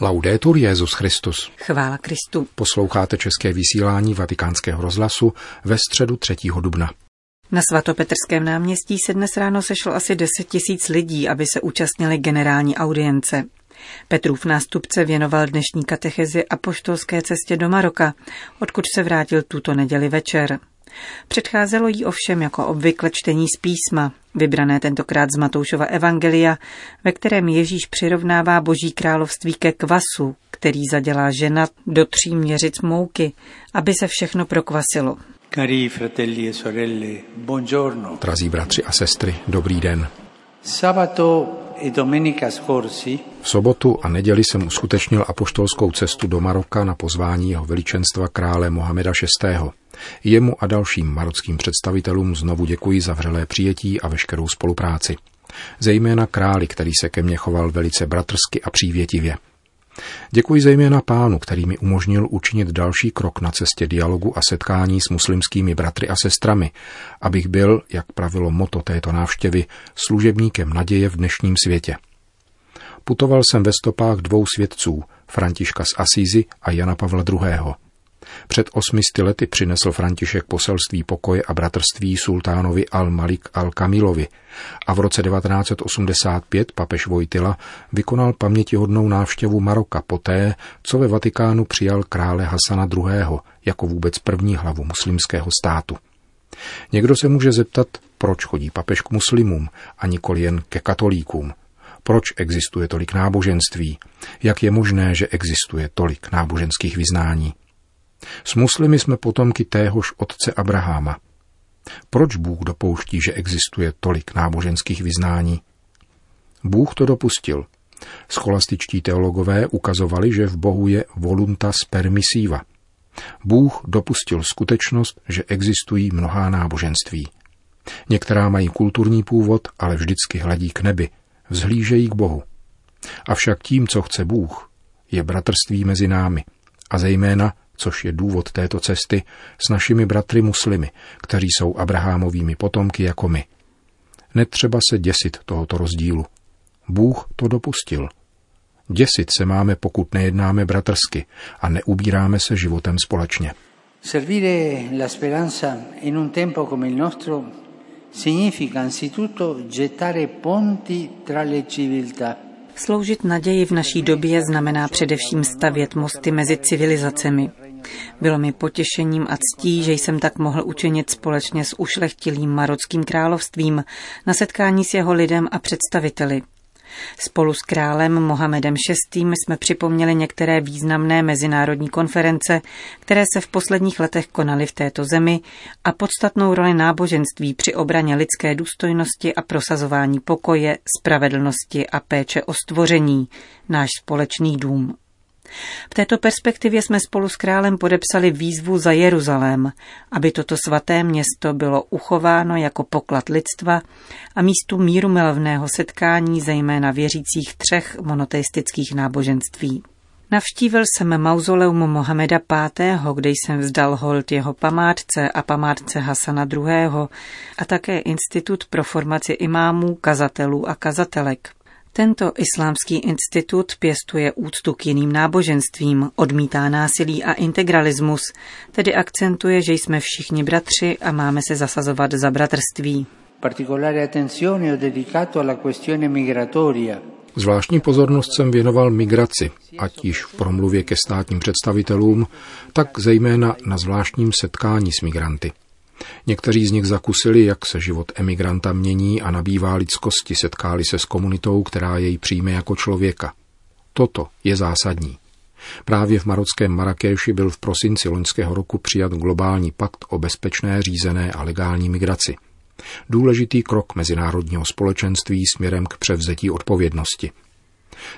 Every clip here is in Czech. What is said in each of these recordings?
Laudetur Jezus Christus. Chvála Kristu. Posloucháte české vysílání Vatikánského rozhlasu ve středu 3. dubna. Na svatopetrském náměstí se dnes ráno sešlo asi 10 tisíc lidí, aby se účastnili generální audience. Petrův nástupce věnoval dnešní katechezi a poštolské cestě do Maroka, odkud se vrátil tuto neděli večer. Předcházelo jí ovšem jako obvykle čtení z písma, vybrané tentokrát z Matoušova Evangelia, ve kterém Ježíš přirovnává boží království ke kvasu, který zadělá žena do tří měřic mouky, aby se všechno prokvasilo. Cari fratelli e sorelle, buongiorno. Drazí bratři a sestry, dobrý den. Sabato V sobotu a neděli jsem uskutečnil apoštolskou cestu do Maroka na pozvání jeho veličenstva krále Mohameda VI. Jemu a dalším marockým představitelům znovu děkuji za vřelé přijetí a veškerou spolupráci. Zejména králi, který se ke mně choval velice bratrsky a přívětivě. Děkuji zejména pánu, který mi umožnil učinit další krok na cestě dialogu a setkání s muslimskými bratry a sestrami, abych byl, jak pravilo moto této návštěvy, služebníkem naděje v dnešním světě. Putoval jsem ve stopách dvou svědců, Františka z Asízy a Jana Pavla II. Před osmisty lety přinesl František poselství pokoje a bratrství sultánovi Al-Malik al-Kamilovi a v roce 1985 papež Vojtila vykonal pamětihodnou návštěvu Maroka poté, co ve Vatikánu přijal krále Hasana II. jako vůbec první hlavu muslimského státu. Někdo se může zeptat, proč chodí papež k muslimům a nikoli jen ke katolíkům. Proč existuje tolik náboženství? Jak je možné, že existuje tolik náboženských vyznání? S muslimy jsme potomky téhož otce Abraháma. Proč Bůh dopouští, že existuje tolik náboženských vyznání? Bůh to dopustil. Scholastičtí teologové ukazovali, že v Bohu je voluntas permissiva. Bůh dopustil skutečnost, že existují mnohá náboženství. Některá mají kulturní původ, ale vždycky hledí k nebi, vzhlížejí k Bohu. Avšak tím, co chce Bůh, je bratrství mezi námi a zejména což je důvod této cesty, s našimi bratry muslimy, kteří jsou Abrahamovými potomky jako my. Netřeba se děsit tohoto rozdílu. Bůh to dopustil. Děsit se máme, pokud nejednáme bratrsky a neubíráme se životem společně. Servire la speranza in un tempo come il nostro significa anzitutto gettare ponti tra le civiltà. Sloužit naději v naší době znamená především stavět mosty mezi civilizacemi. Bylo mi potěšením a ctí, že jsem tak mohl učinit společně s ušlechtilým marockým královstvím na setkání s jeho lidem a představiteli. Spolu s králem Mohamedem VI. jsme připomněli některé významné mezinárodní konference, které se v posledních letech konaly v této zemi a podstatnou roli náboženství při obraně lidské důstojnosti a prosazování pokoje, spravedlnosti a péče o stvoření, náš společný dům. V této perspektivě jsme spolu s králem podepsali výzvu za Jeruzalém, aby toto svaté město bylo uchováno jako poklad lidstva a místu míru milovného setkání zejména věřících třech monoteistických náboženství. Navštívil jsem mauzoleum Mohameda V., kde jsem vzdal hold jeho památce a památce Hasana II. a také Institut pro formaci imámů, kazatelů a kazatelek. Tento islámský institut pěstuje úctu k jiným náboženstvím, odmítá násilí a integralismus, tedy akcentuje, že jsme všichni bratři a máme se zasazovat za bratrství. Zvláštní pozornost jsem věnoval migraci, ať již v promluvě ke státním představitelům, tak zejména na zvláštním setkání s migranty. Někteří z nich zakusili, jak se život emigranta mění a nabývá lidskosti, setkáli se s komunitou, která jej přijme jako člověka. Toto je zásadní. Právě v marockém Marrakeši byl v prosinci loňského roku přijat globální pakt o bezpečné, řízené a legální migraci. Důležitý krok mezinárodního společenství směrem k převzetí odpovědnosti.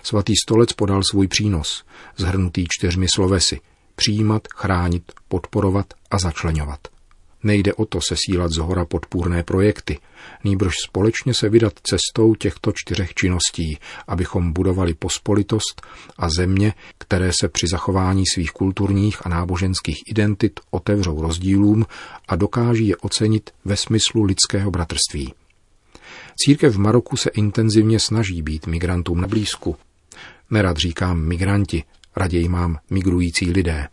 Svatý stolec podal svůj přínos, zhrnutý čtyřmi slovesy – přijímat, chránit, podporovat a začlenovat – Nejde o to sesílat z hora podpůrné projekty, nýbrž společně se vydat cestou těchto čtyřech činností, abychom budovali pospolitost a země, které se při zachování svých kulturních a náboženských identit otevřou rozdílům a dokáží je ocenit ve smyslu lidského bratrství. Církev v Maroku se intenzivně snaží být migrantům na blízku. Nerad říkám migranti, raději mám migrující lidé.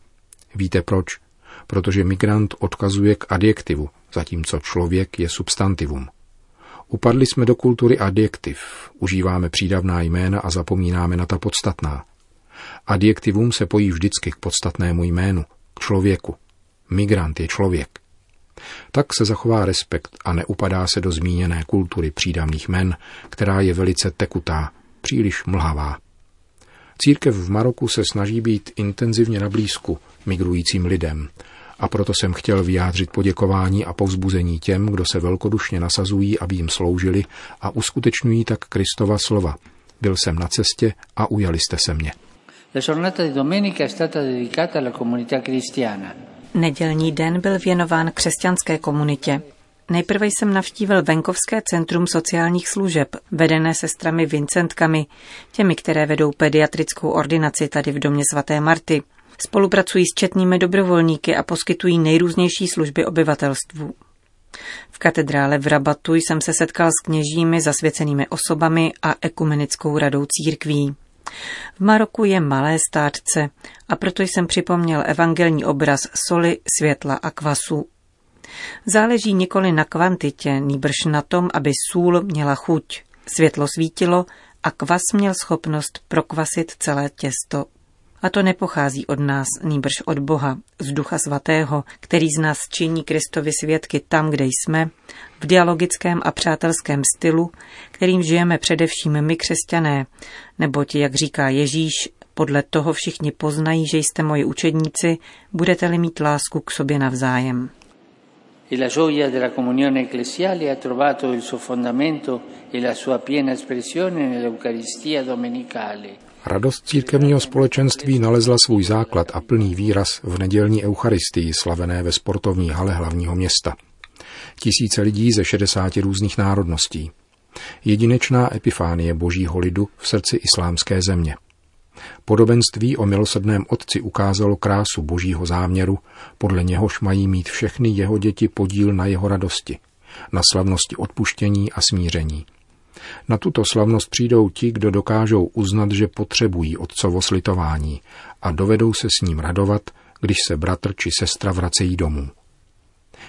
Víte proč? Protože migrant odkazuje k adjektivu, zatímco člověk je substantivum. Upadli jsme do kultury adjektiv, užíváme přídavná jména a zapomínáme na ta podstatná. Adjektivum se pojí vždycky k podstatnému jménu, k člověku. Migrant je člověk. Tak se zachová respekt a neupadá se do zmíněné kultury přídavných men, která je velice tekutá, příliš mlhavá. Církev v Maroku se snaží být intenzivně na blízku migrujícím lidem a proto jsem chtěl vyjádřit poděkování a povzbuzení těm, kdo se velkodušně nasazují, aby jim sloužili a uskutečňují tak Kristova slova. Byl jsem na cestě a ujali jste se mě. La giornata di domenica è stata dedicata alla comunità cristiana. Nedělní den byl věnován křesťanské komunitě. Nejprve jsem navštívil venkovské centrum sociálních služeb, vedené sestrami Vincentkami, těmi, které vedou pediatrickou ordinaci tady v domě svaté Marty. Spolupracují s četnými dobrovolníky a poskytují nejrůznější služby obyvatelstvu. V katedrále v Rabatu jsem se setkal s kněžími, zasvěcenými osobami a ekumenickou radou církví. V Maroku je malé státce a proto jsem připomněl evangelní obraz soli, světla a kvasu. Záleží nikoli na kvantitě, nýbrž na tom, aby sůl měla chuť, světlo svítilo a kvas měl schopnost prokvasit celé těsto. A to nepochází od nás, nýbrž od Boha, z Ducha Svatého, který z nás činí Kristovi svědky tam, kde jsme, v dialogickém a přátelském stylu, kterým žijeme především my křesťané, neboť, jak říká Ježíš, podle toho všichni poznají, že jste moji učedníci, budete-li mít lásku k sobě navzájem. E. Radost církevního společenství nalezla svůj základ a plný výraz v nedělní eucharistii slavené ve sportovní hale hlavního města. Tisíce lidí ze 60 různých národností. Jedinečná epifánie božího lidu v srdci islámské země. Podobenství o milosrdném otci ukázalo krásu božího záměru, podle něhož mají mít všechny jeho děti podíl na jeho radosti, na slavnosti odpuštění a smíření. Na tuto slavnost přijdou ti, kdo dokážou uznat, že potřebují otcovo slitování a dovedou se s ním radovat, když se bratr či sestra vracejí domů.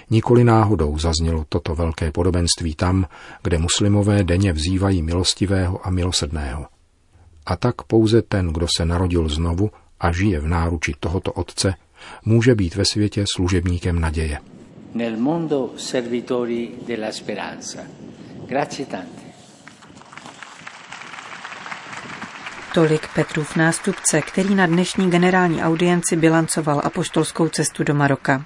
Nikoli náhodou zaznělo toto velké podobenství tam, kde muslimové denně vzývají milostivého a milosrdného. A tak pouze ten, kdo se narodil znovu a žije v náruči tohoto Otce, může být ve světě služebníkem naděje. Nel mondo servitori della speranza. Grazie tante. Tolik Petrův nástupce, který na dnešní generální audienci bilancoval apoštolskou cestu do Maroka.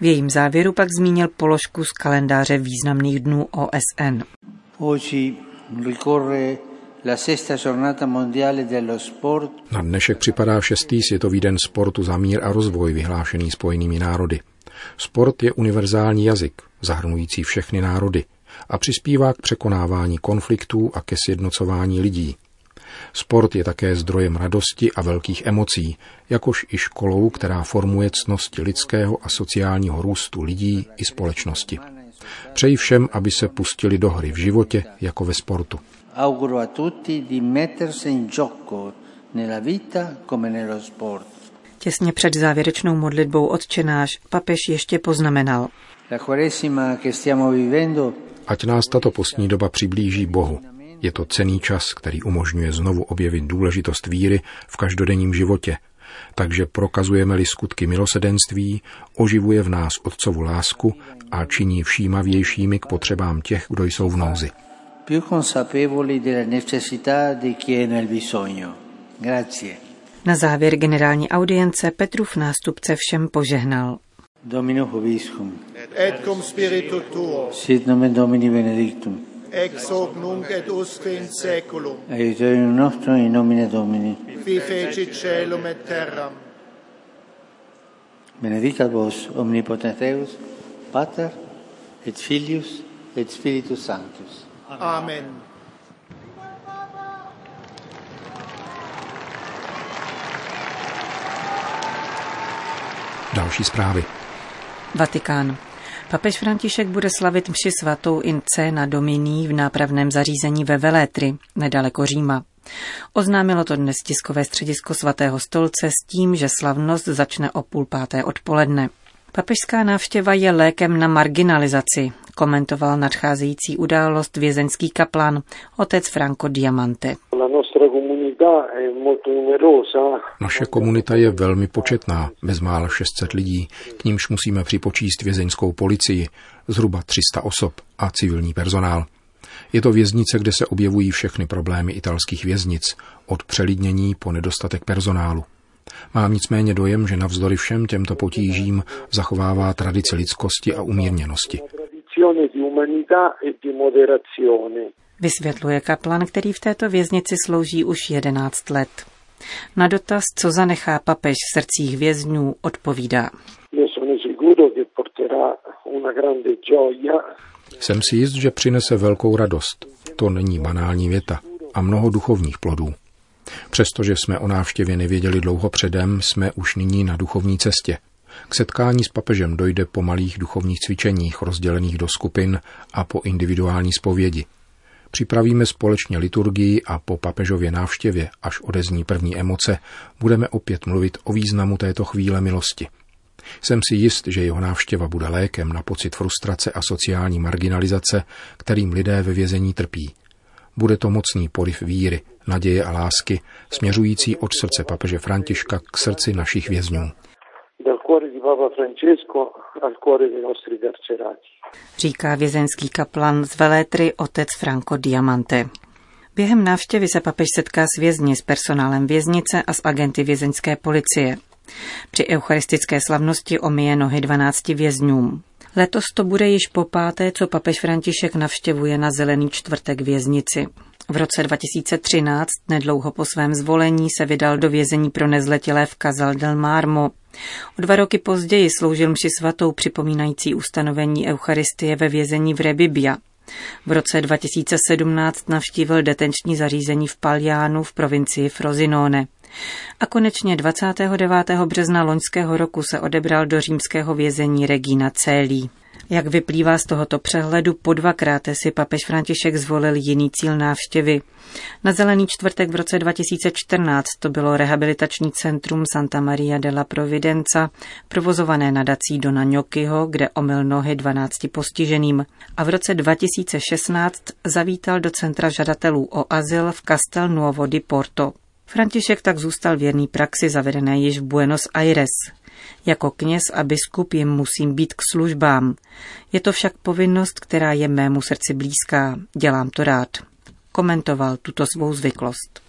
V jejím závěru pak zmínil položku z kalendáře významných dnů OSN. Oggi ricorre la sesta giornata mondiale dello sport. Na dnešek připadá šestý světový den sportu za mír a rozvoj vyhlášený spojenými národy. Sport je univerzální jazyk, zahrnující všechny národy a přispívá k překonávání konfliktů a ke sjednocování lidí. Sport je také zdrojem radosti a velkých emocí, jakož i školou, která formuje cnosti lidského a sociálního růstu lidí i společnosti. Přeji všem, aby se pustili do hry v životě jako ve sportu. Auguro a tutti di mettersi in gioco nella vita come nello sport. Těsně před závěrečnou modlitbou odčenáš papež ještě poznamenal. La Quaresima che stiamo vivendo Ať nás tato postní doba přiblíží Bohu. Je to cený čas, který umožňuje znovu objevit důležitost víry v každodenním životě. Takže prokazujeme-li skutky milosedenství, oživuje v nás otcovu lásku a činí všímavějšími k potřebám těch, kdo jsou v nouzi. più consapevoli della necessità di chi è nel bisogno. Grazie. Na závěr generální audience Petrův nástupce všem požehnal. Domino Hoviscum. et cum spiritu tuo, Sit nomen Domini benedictum. Ex hoc nunc et usque in seculum, Aiutorium nostrum in nomine Domini. qui fecit celum et terram. Benedicat vos omnipotens Deus, Pater et Filius et Spiritus Sanctus. Amen. Další zprávy. Vatikán. Papež František bude slavit mši svatou in na Dominí v nápravném zařízení ve Velétry, nedaleko Říma. Oznámilo to dnes tiskové středisko svatého stolce s tím, že slavnost začne o půl páté odpoledne. Papežská návštěva je lékem na marginalizaci, komentoval nadcházející událost vězeňský kaplan, otec Franco Diamante. Naše komunita je velmi početná, bezmála 600 lidí, k nímž musíme připočíst vězeňskou policii, zhruba 300 osob a civilní personál. Je to věznice, kde se objevují všechny problémy italských věznic, od přelidnění po nedostatek personálu. Mám nicméně dojem, že navzdory všem těmto potížím zachovává tradici lidskosti a umírněnosti. Vysvětluje kaplan, který v této věznici slouží už 11 let. Na dotaz, co zanechá papež v srdcích vězňů, odpovídá. Jsem si jist, že přinese velkou radost. To není banální věta. A mnoho duchovních plodů. Přestože jsme o návštěvě nevěděli dlouho předem, jsme už nyní na duchovní cestě. K setkání s papežem dojde po malých duchovních cvičeních rozdělených do skupin a po individuální zpovědi. Připravíme společně liturgii a po papežově návštěvě, až odezní první emoce, budeme opět mluvit o významu této chvíle milosti. Jsem si jist, že jeho návštěva bude lékem na pocit frustrace a sociální marginalizace, kterým lidé ve vězení trpí. Bude to mocný poliv víry, naděje a lásky, směřující od srdce papeže Františka k srdci našich vězňů. Říká vězenský kaplan z Velétry otec Franco Diamante. Během návštěvy se papež setká s vězni, s personálem věznice a s agenty vězeňské policie. Při eucharistické slavnosti omije nohy 12 vězňům. Letos to bude již po páté, co papež František navštěvuje na Zelený čtvrtek věznici. V roce 2013, nedlouho po svém zvolení, se vydal do vězení pro nezletilé v Casal del Marmo. O dva roky později sloužil mši svatou připomínající ustanovení Eucharistie ve vězení v Rebibia. V roce 2017 navštívil detenční zařízení v Paljánu v provincii Frozinone. A konečně 29. března loňského roku se odebral do římského vězení Regina Célí. Jak vyplývá z tohoto přehledu, po dvakrát si papež František zvolil jiný cíl návštěvy. Na Zelený čtvrtek v roce 2014 to bylo rehabilitační centrum Santa Maria della Providenza, provozované nadací Dona Gnocchiho, kde omyl nohy 12 postiženým. A v roce 2016 zavítal do centra žadatelů o azyl v Castel Nuovo di Porto. František tak zůstal věrný praxi zavedené již v Buenos Aires. Jako kněz a biskup jim musím být k službám. Je to však povinnost, která je mému srdci blízká. Dělám to rád. Komentoval tuto svou zvyklost.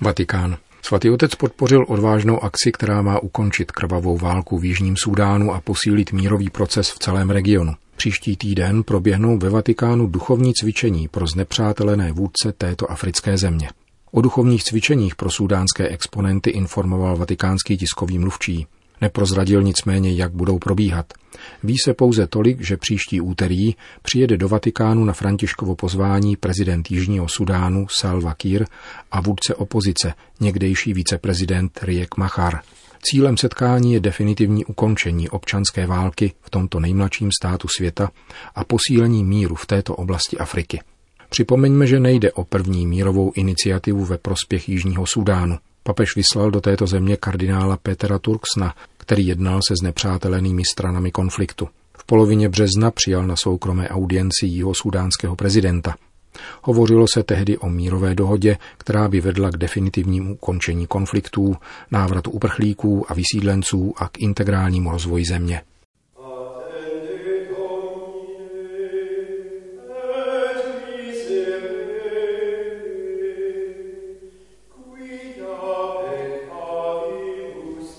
Vatikán. Svatý otec podpořil odvážnou akci, která má ukončit krvavou válku v Jižním Súdánu a posílit mírový proces v celém regionu. Příští týden proběhnou ve Vatikánu duchovní cvičení pro znepřátelené vůdce této africké země. O duchovních cvičeních pro sudánské exponenty informoval vatikánský tiskový mluvčí. Neprozradil nicméně, jak budou probíhat. Ví se pouze tolik, že příští úterý přijede do Vatikánu na Františkovo pozvání prezident Jižního Sudánu Salva Kiir a vůdce opozice, někdejší viceprezident Riek Machar. Cílem setkání je definitivní ukončení občanské války v tomto nejmladším státu světa a posílení míru v této oblasti Afriky. Připomeňme, že nejde o první mírovou iniciativu ve prospěch Jižního Sudánu. Papež vyslal do této země kardinála Petra Turksna, který jednal se znepřátelenými stranami konfliktu. V polovině března přijal na soukromé audienci jeho sudánského prezidenta. Hovořilo se tehdy o mírové dohodě, která by vedla k definitivnímu ukončení konfliktů, návratu uprchlíků a vysídlenců a k integrálnímu rozvoji země.